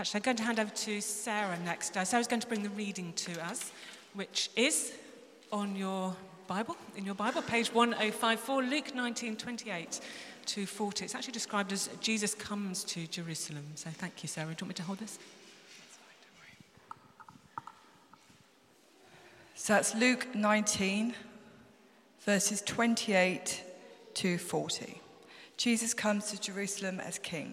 Actually, I'm going to hand over to Sarah next. Uh, Sarah's going to bring the reading to us, which is on your Bible, in your Bible, page 1054, Luke 19, 28 to 40. It's actually described as Jesus comes to Jerusalem. So thank you, Sarah. Do you want me to hold this? So that's Luke 19, verses 28 to 40. Jesus comes to Jerusalem as king.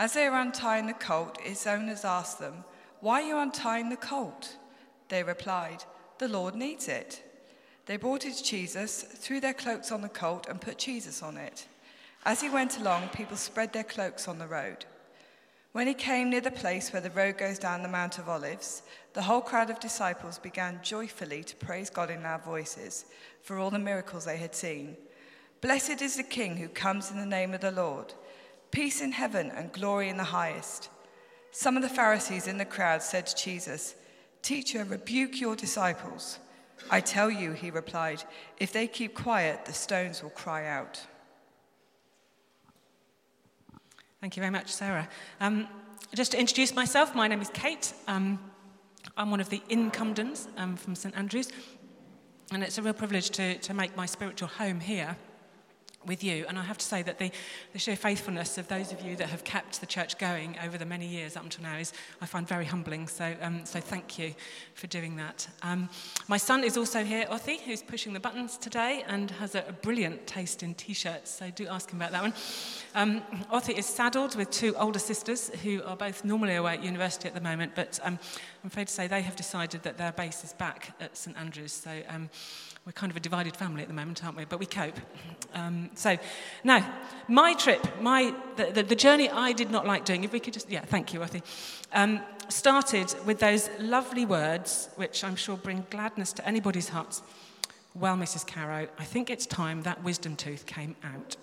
As they were untying the colt, its owners asked them, Why are you untying the colt? They replied, The Lord needs it. They brought it to Jesus, threw their cloaks on the colt, and put Jesus on it. As he went along, people spread their cloaks on the road. When he came near the place where the road goes down the Mount of Olives, the whole crowd of disciples began joyfully to praise God in loud voices for all the miracles they had seen. Blessed is the King who comes in the name of the Lord. Peace in heaven and glory in the highest. Some of the Pharisees in the crowd said to Jesus, Teacher, rebuke your disciples. I tell you, he replied, if they keep quiet, the stones will cry out. Thank you very much, Sarah. Um, just to introduce myself, my name is Kate. Um, I'm one of the incumbents um, from St Andrews, and it's a real privilege to, to make my spiritual home here with you. And I have to say that the, the sheer faithfulness of those of you that have kept the church going over the many years up until now is, I find, very humbling. So, um, so thank you for doing that. Um, my son is also here, Othi, who's pushing the buttons today and has a, a brilliant taste in t shirts. So do ask him about that one. Um, Othi is saddled with two older sisters who are both normally away at university at the moment, but um, I'm afraid to say they have decided that their base is back at St Andrews. So, um, we're kind of a divided family at the moment, aren't we? But we cope. Um, so, now, my trip, my, the, the, the, journey I did not like doing, if we could just, yeah, thank you, Arthur, um, started with those lovely words, which I'm sure bring gladness to anybody's hearts. Well, Mrs. Carrow, I think it's time that wisdom tooth came out.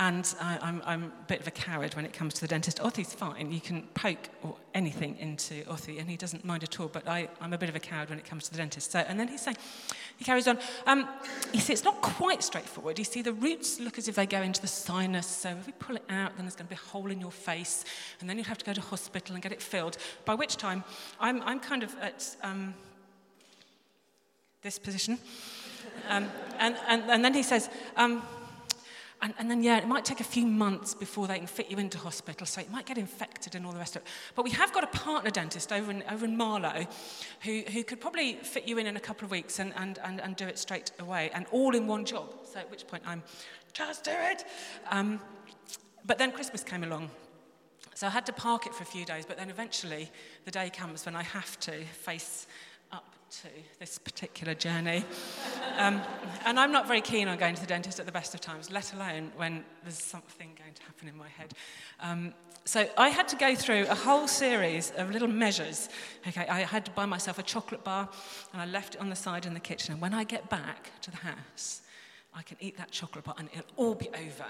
And I, I'm, I'm a bit of a coward when it comes to the dentist. Othi's fine. You can poke or anything into Othi, and he doesn't mind at all. But I, I'm a bit of a coward when it comes to the dentist. So, and then he's saying, he carries on. Um, he says it's not quite straightforward. You see, the roots look as if they go into the sinus. So if we pull it out, then there's going to be a hole in your face, and then you'd have to go to hospital and get it filled. By which time, I'm, I'm kind of at um, this position. Um, and, and, and then he says. Um, and, and then, yeah, it might take a few months before they can fit you into hospital, so it might get infected and all the rest of it. But we have got a partner dentist over in, over in Marlow who, who could probably fit you in in a couple of weeks and, and, and, and do it straight away, and all in one job. So at which point I'm, just do it. Um, but then Christmas came along. So I had to park it for a few days, but then eventually the day comes when I have to face to this particular journey. Um, and I'm not very keen on going to the dentist at the best of times, let alone when there's something going to happen in my head. Um, so I had to go through a whole series of little measures. Okay, I had to buy myself a chocolate bar and I left it on the side in the kitchen. And when I get back to the house, I can eat that chocolate bar and it'll all be over.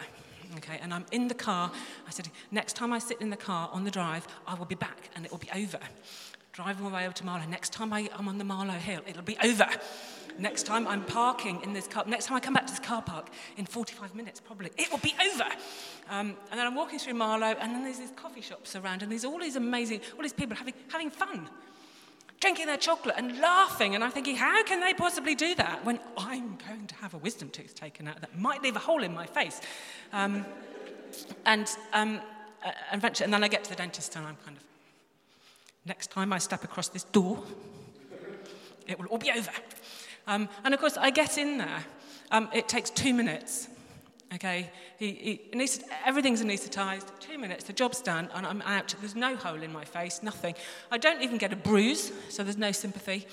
Okay, and I'm in the car. I said, next time I sit in the car on the drive, I will be back and it will be over driving way over to Marlow. Next time I, am on the Marlow Hill, it'll be over. Next time I'm parking in this car, next time I come back to this car park in 45 minutes, probably, it will be over. Um, and then I'm walking through Marlow, and then there's these coffee shops around, and there's all these amazing, all these people having, having fun, drinking their chocolate and laughing. And I'm thinking, how can they possibly do that when I'm going to have a wisdom tooth taken out that might leave a hole in my face? Um, and, um, and then I get to the dentist, and I'm kind of, Next time I step across this door, it will all be over. Um, and of course, I get in there. Um, it takes two minutes. Okay, he, he everything's anaesthetized. Two minutes, the job's done, and I'm out. There's no hole in my face, nothing. I don't even get a bruise, so there's no sympathy,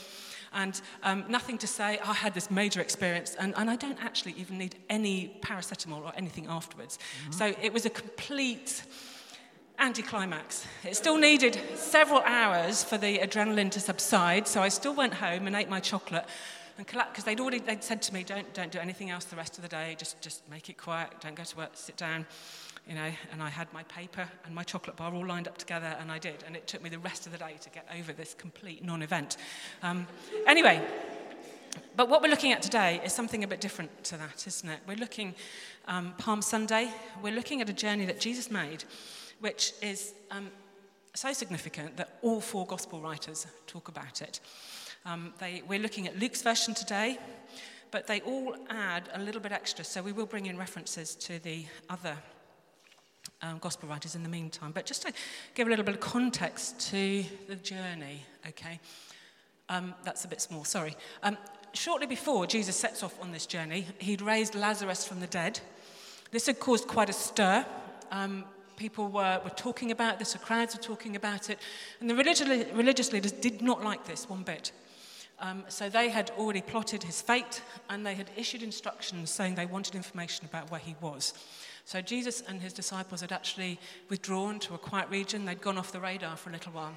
and um, nothing to say. I had this major experience, and, and I don't actually even need any paracetamol or anything afterwards. Mm-hmm. So it was a complete anticlimax. It still needed several hours for the adrenaline to subside, so I still went home and ate my chocolate. And collapsed because they'd already they'd said to me, don't, don't do anything else the rest of the day, just, just make it quiet, don't go to work, sit down. You know, and I had my paper and my chocolate bar all lined up together, and I did. And it took me the rest of the day to get over this complete non event. Um, anyway, but what we're looking at today is something a bit different to that, isn't it? We're looking um, Palm Sunday, we're looking at a journey that Jesus made which is um, so significant that all four gospel writers talk about it. Um, they, we're looking at Luke's version today, but they all add a little bit extra, so we will bring in references to the other um, gospel writers in the meantime. But just to give a little bit of context to the journey, okay? Um, that's a bit small, sorry. Um, shortly before Jesus sets off on this journey, he'd raised Lazarus from the dead. This had caused quite a stir. People were, were talking about this, the crowds were talking about it, and the religious, religious leaders did not like this one bit. Um, so they had already plotted his fate and they had issued instructions saying they wanted information about where he was. So Jesus and his disciples had actually withdrawn to a quiet region. They'd gone off the radar for a little while.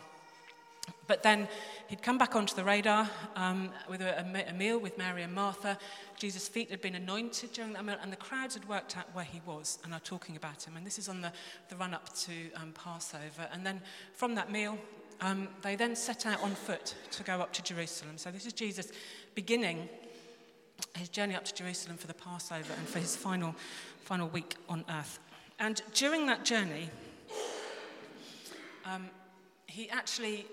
But then he'd come back onto the radar um, with a, a, meal with Mary and Martha. Jesus' feet had been anointed during that meal, and the crowds had worked out where he was and are talking about him. And this is on the, the run up to um, Passover. And then from that meal, um, they then set out on foot to go up to Jerusalem. So this is Jesus beginning his journey up to Jerusalem for the Passover and for his final, final week on earth. And during that journey, um, he actually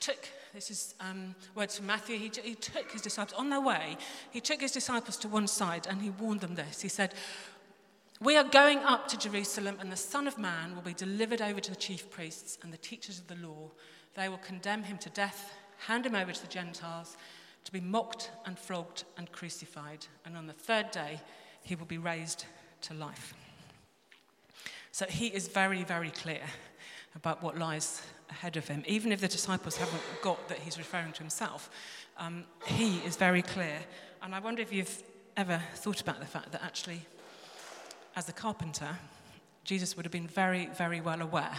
took, this is um, words from Matthew, he, he took his disciples, on their way, he took his disciples to one side and he warned them this. He said, We are going up to Jerusalem, and the Son of Man will be delivered over to the chief priests and the teachers of the law. They will condemn him to death, hand him over to the Gentiles, to be mocked and flogged and crucified. And on the third day, he will be raised to life. So he is very, very clear about what lies ahead of him. Even if the disciples haven't got that he's referring to himself, um, he is very clear. And I wonder if you've ever thought about the fact that actually, as a carpenter, Jesus would have been very, very well aware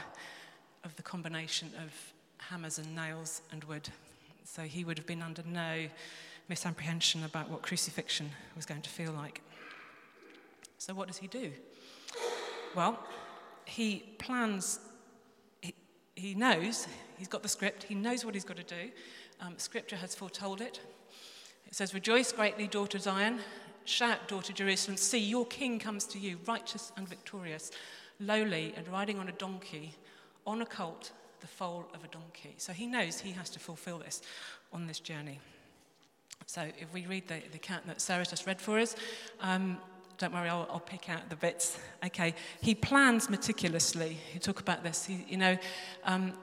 of the combination of hammers and nails and wood. So he would have been under no misapprehension about what crucifixion was going to feel like. So, what does he do? Well, he plans he knows, he's got the script, he knows what he's got to do. Um, scripture has foretold it. It says, Rejoice greatly, daughter Zion. Shout, daughter Jerusalem. See, your king comes to you, righteous and victorious, lowly and riding on a donkey, on a colt, the foal of a donkey. So he knows he has to fulfill this on this journey. So if we read the, the account that Sarah just read for us, um, don't worry, I'll, I'll, pick out the bits. Okay, he plans meticulously. He talk about this. He, you know, um,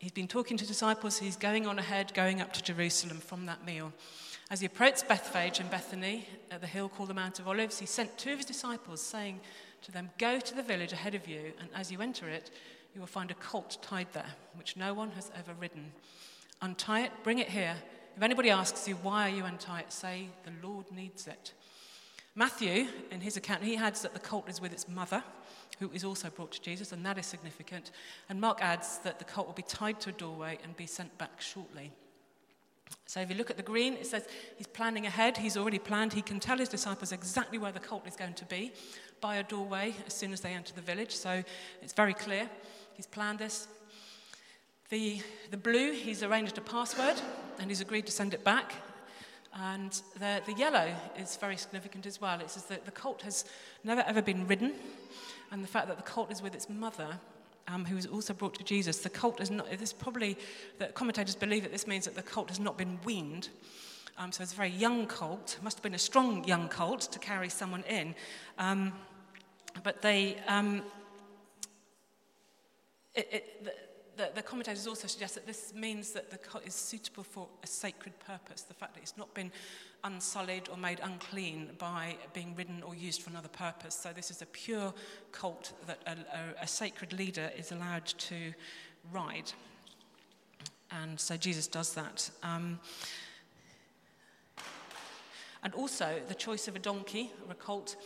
he's been talking to disciples. He's going on ahead, going up to Jerusalem from that meal. As he approached Bethphage and Bethany at the hill called the Mount of Olives, he sent two of his disciples, saying to them, "Go to the village ahead of you, and as you enter it, you will find a colt tied there, which no one has ever ridden. Untie it, bring it here." If anybody asks you, why are you untie it, say, the Lord needs it. Matthew, in his account, he adds that the colt is with its mother, who is also brought to Jesus, and that is significant. And Mark adds that the colt will be tied to a doorway and be sent back shortly. So if you look at the green, it says he's planning ahead. He's already planned. He can tell his disciples exactly where the colt is going to be by a doorway as soon as they enter the village. So it's very clear. He's planned this. The, the blue, he's arranged a password and he's agreed to send it back. And the, the yellow is very significant as well. It says that the colt has never ever been ridden, and the fact that the colt is with its mother, um, who was also brought to Jesus. The colt is not, this probably, the commentators believe that this means that the colt has not been weaned. Um, so it's a very young colt, must have been a strong young colt to carry someone in. Um, but they, um, it, it, the, the, commentators also suggest that this means that the colt is suitable for a sacred purpose, the fact that it's not been unsullied or made unclean by being ridden or used for another purpose. So this is a pure colt that a, a, a sacred leader is allowed to ride. And so Jesus does that. Um, and also, the choice of a donkey or a colt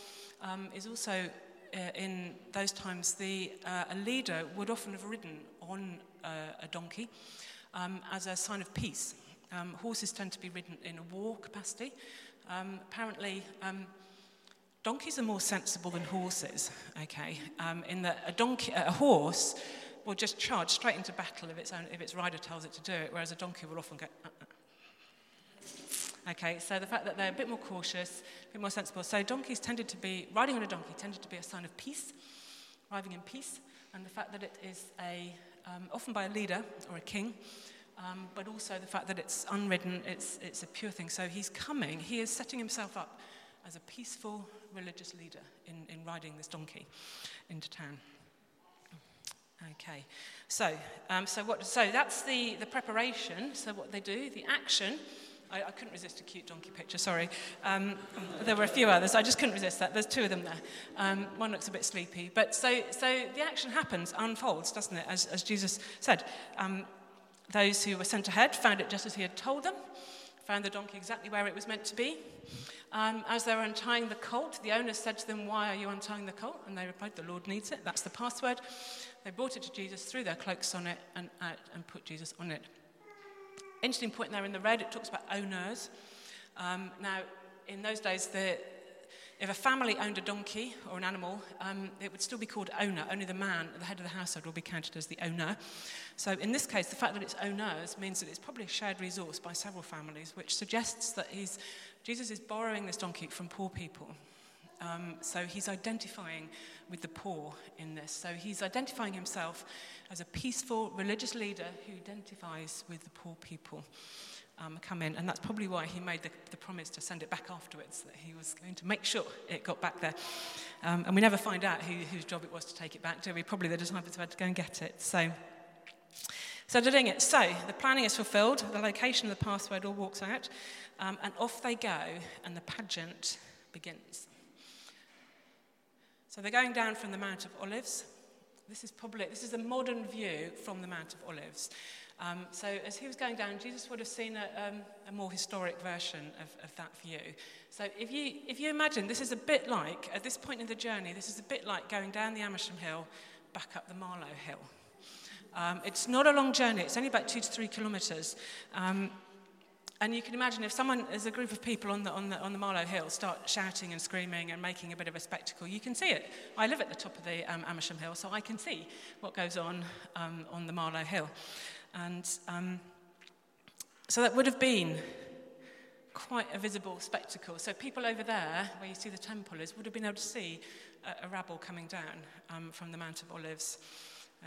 um, is also uh, in those times, the, uh, a leader would often have ridden on a donkey um, as a sign of peace. Um, horses tend to be ridden in a war capacity. Um, apparently, um, donkeys are more sensible than horses, okay, um, in that a, donkey, a horse will just charge straight into battle if its, own, if its rider tells it to do it, whereas a donkey will often go, uh-uh. Okay, so the fact that they're a bit more cautious, a bit more sensible. So donkeys tended to be, riding on a donkey tended to be a sign of peace, arriving in peace, and the fact that it is a, um, often by a leader or a king, um, but also the fact that it's unridden, it's, it's a pure thing. So he's coming, he is setting himself up as a peaceful religious leader in, in riding this donkey into town. Okay, so, um, so, what, so that's the, the preparation. So, what they do, the action I, I, couldn't resist a cute donkey picture, sorry. Um, there were a few others. I just couldn't resist that. There's two of them there. Um, one looks a bit sleepy. But so, so the action happens, unfolds, doesn't it? As, as Jesus said. Um, those who were sent ahead found it just as he had told them, found the donkey exactly where it was meant to be. Um, as they were untying the colt, the owner said to them, Why are you untying the colt? And they replied, The Lord needs it. That's the password. They brought it to Jesus, threw their cloaks on it, and, uh, and put Jesus on it. Interesting point there in the red, it talks about owners. Um, now, in those days, the, if a family owned a donkey or an animal, um, it would still be called owner. Only the man, the head of the household, will be counted as the owner. So in this case, the fact that it's owners means that it's probably a shared resource by several families, which suggests that he's, Jesus is borrowing this donkey from poor people. Um, so he's identifying with the poor in this. So he's identifying himself as a peaceful religious leader who identifies with the poor people. Um, come in, and that's probably why he made the, the, promise to send it back afterwards, that he was going to make sure it got back there. Um, and we never find out who, whose job it was to take it back, do we? Probably the disciples had to go and get it. So, so they're doing it. So the planning is fulfilled, the location of the password all walks out, um, and off they go, and the pageant begins. So they're going down from the Mount of Olives. This is probably this is a modern view from the Mount of Olives. Um, so as he was going down, Jesus would have seen a, um, a more historic version of, of, that view. So if you, if you imagine, this is a bit like, at this point in the journey, this is a bit like going down the Amersham Hill, back up the Marlow Hill. Um, it's not a long journey, it's only about two to three kilometres. And you can imagine if someone, as a group of people on the, on, the, on the Marlow Hill, start shouting and screaming and making a bit of a spectacle, you can see it. I live at the top of the um, Amersham Hill, so I can see what goes on um, on the Marlow Hill. And um, so that would have been quite a visible spectacle. So people over there, where you see the temple is, would have been able to see a, a rabble coming down um, from the Mount of Olives.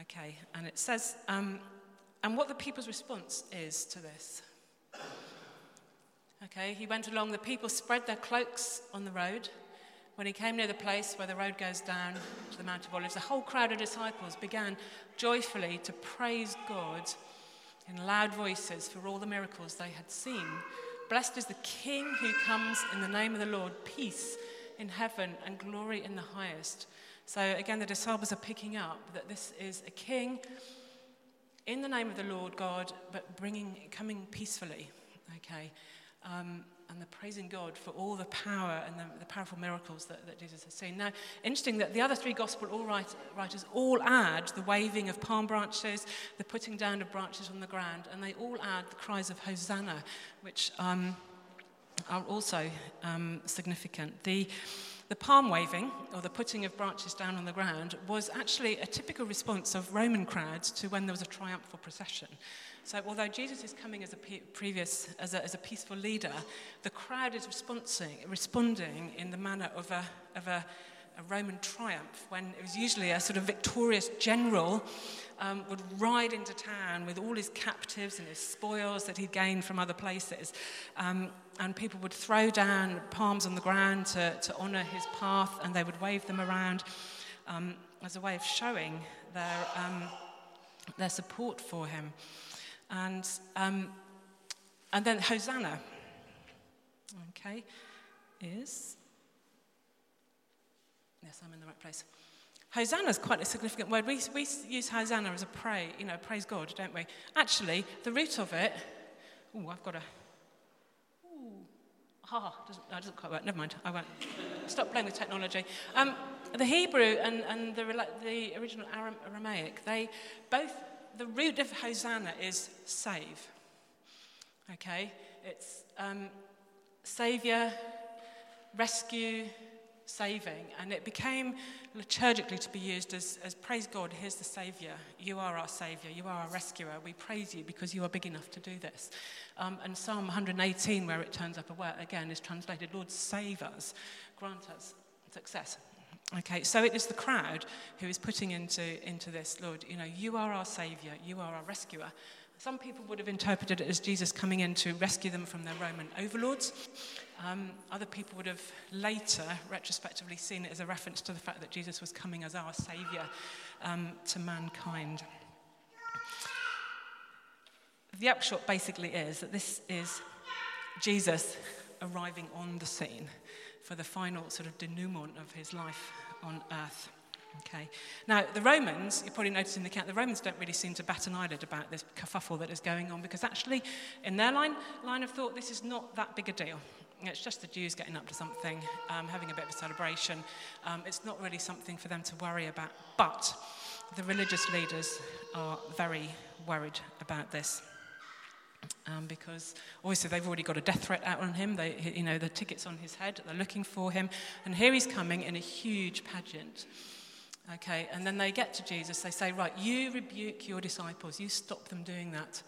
Okay, and it says, um, and what the people's response is to this. Okay, he went along, the people spread their cloaks on the road. When he came near the place where the road goes down to the Mount of Olives, the whole crowd of disciples began joyfully to praise God in loud voices for all the miracles they had seen. Blessed is the King who comes in the name of the Lord, peace in heaven and glory in the highest. So again, the disciples are picking up that this is a king in the name of the Lord God, but bringing, coming peacefully. Okay, um, and the praising God for all the power and the, the powerful miracles that, that, Jesus has seen. Now, interesting that the other three gospel all write, writers all add the waving of palm branches, the putting down of branches on the ground, and they all add the cries of Hosanna, which um, are also um, significant. The, the palm waving, or the putting of branches down on the ground, was actually a typical response of Roman crowds to when there was a triumphal procession. So, although Jesus is coming as a previous, as a, as a peaceful leader, the crowd is responding, responding in the manner of a, of a, a Roman triumph, when it was usually a sort of victorious general um, would ride into town with all his captives and his spoils that he'd gained from other places. Um, and people would throw down palms on the ground to, to honour his path, and they would wave them around um, as a way of showing their, um, their support for him. And, um, and then Hosanna, okay, is. Yes, I'm in the right place. Hosanna is quite a significant word. We, we use Hosanna as a pray, you know, praise God, don't we? Actually, the root of it, oh, I've got a, ooh, ha, doesn't, no, doesn't quite work. Never mind. I won't. Stop playing with technology. Um, the Hebrew and, and the, the original Aramaic, they both, the root of Hosanna is save. Okay? It's um, savior, rescue, saving. And it became liturgically to be used as, as praise God, here's the Saviour. You are our Saviour. You are our rescuer. We praise you because you are big enough to do this. Um, and Psalm 118, where it turns up again, is translated, Lord, save us, grant us success. Okay, so it is the crowd who is putting into, into this, Lord, you know, you are our Saviour, you are our rescuer. Some people would have interpreted it as Jesus coming in to rescue them from their Roman overlords. Um, other people would have later, retrospectively, seen it as a reference to the fact that Jesus was coming as our Saviour um, to mankind. The upshot basically is that this is Jesus arriving on the scene for the final sort of denouement of his life on earth. Okay. Now, the Romans, you probably noticed in the account, the Romans don't really seem to bat an eyelid about this kerfuffle that is going on because actually, in their line, line of thought, this is not that big a deal. It's just the Jews getting up to something, um, having a bit of a celebration. Um, it's not really something for them to worry about. But the religious leaders are very worried about this. Um, because obviously they've already got a death threat out on him. They, you know, the ticket's on his head. They're looking for him, and here he's coming in a huge pageant. Okay, and then they get to Jesus. They say, Right, you rebuke your disciples, you stop them doing that.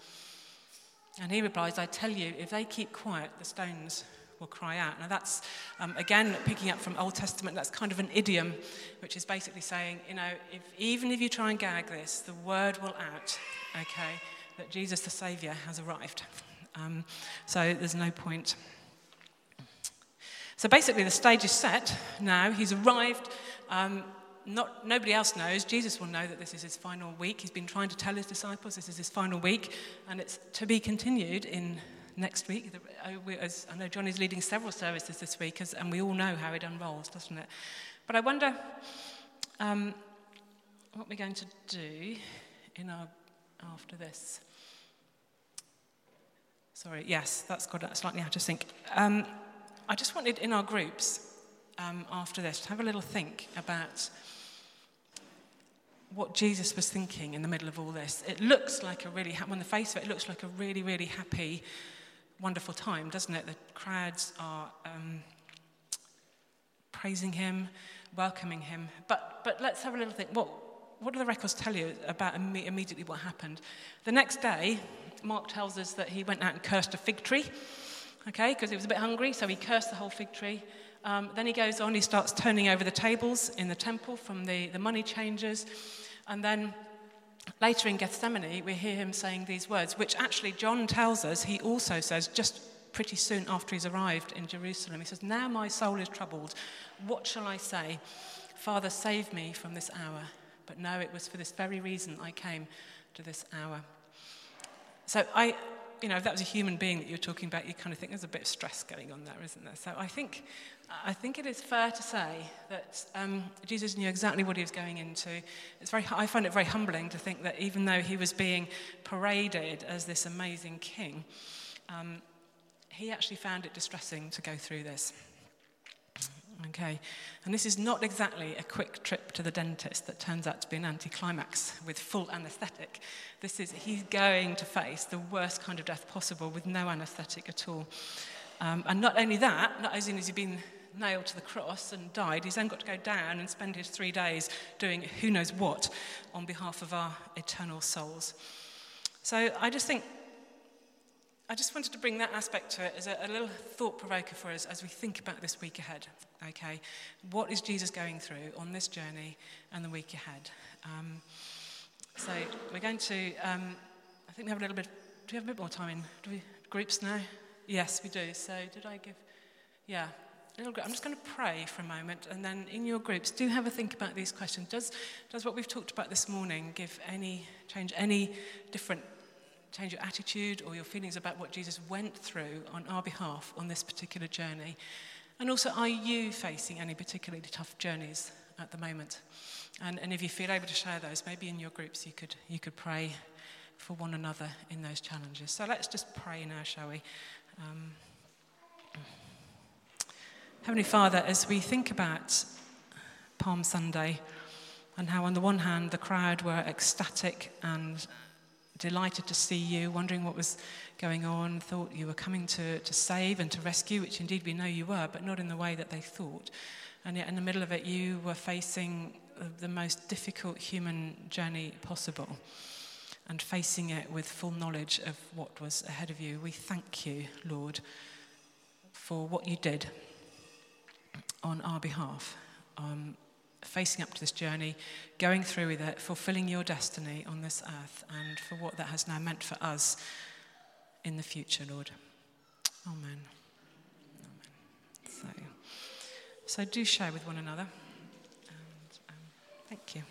And he replies, I tell you, if they keep quiet, the stones will cry out. Now, that's, um, again, picking up from Old Testament, that's kind of an idiom, which is basically saying, you know, if, even if you try and gag this, the word will out, okay, that Jesus the Saviour has arrived. Um, so there's no point. So basically, the stage is set now. He's arrived. Um, not, nobody else knows. Jesus will know that this is his final week. He's been trying to tell his disciples this is his final week, and it's to be continued in next week. Oh, as I know John is leading several services this week, and we all know how it unrolls, doesn't it? But I wonder um, what we're going to do in our after this. Sorry, yes, that's got slightly out of sync. Um, I just wanted in our groups um, after this to have a little think about what Jesus was thinking in the middle of all this. It looks like a really, on the face of it, it looks like a really, really happy, wonderful time, doesn't it? The crowds are um, praising him, welcoming him. But, but let's have a little think. What, what do the records tell you about Im- immediately what happened? The next day, Mark tells us that he went out and cursed a fig tree, okay, because he was a bit hungry, so he cursed the whole fig tree. Um, then he goes on, he starts turning over the tables in the temple from the, the money changers. And then later in Gethsemane, we hear him saying these words, which actually John tells us he also says just pretty soon after he's arrived in Jerusalem. He says, Now my soul is troubled. What shall I say? Father, save me from this hour. But no, it was for this very reason I came to this hour. So I, you know, if that was a human being that you're talking about, you kind of think there's a bit of stress going on there, isn't there? So I think I think it is fair to say that um, Jesus knew exactly what he was going into. It's very, I find it very humbling to think that even though he was being paraded as this amazing king, um, he actually found it distressing to go through this. Okay, and this is not exactly a quick trip to the dentist that turns out to be an anticlimax with full anaesthetic. This is, he's going to face the worst kind of death possible with no anaesthetic at all. Um, and not only that, not only has he been nailed to the cross and died, he's then got to go down and spend his three days doing who knows what on behalf of our eternal souls. So I just think, I just wanted to bring that aspect to it as a, a little thought provoker for us as we think about this week ahead. Okay, what is Jesus going through on this journey and the week ahead? Um, so we're going to, um, I think we have a little bit, do we have a bit more time in do we, groups now? Yes, we do. So did I give, yeah, I'm just going to pray for a moment, and then in your groups, do have a think about these questions. Does, does what we've talked about this morning give any, change any different, change your attitude or your feelings about what Jesus went through on our behalf on this particular journey? And also, are you facing any particularly tough journeys at the moment? And, and if you feel able to share those, maybe in your groups you could, you could pray for one another in those challenges. So let's just pray now, shall we? Um, Heavenly Father, as we think about Palm Sunday and how, on the one hand, the crowd were ecstatic and delighted to see you, wondering what was going on, thought you were coming to, to save and to rescue, which indeed we know you were, but not in the way that they thought. And yet, in the middle of it, you were facing the most difficult human journey possible and facing it with full knowledge of what was ahead of you. We thank you, Lord, for what you did on our behalf, um, facing up to this journey, going through with it, fulfilling your destiny on this earth, and for what that has now meant for us in the future, Lord. Amen. Amen. So, so do share with one another. And, um, thank you.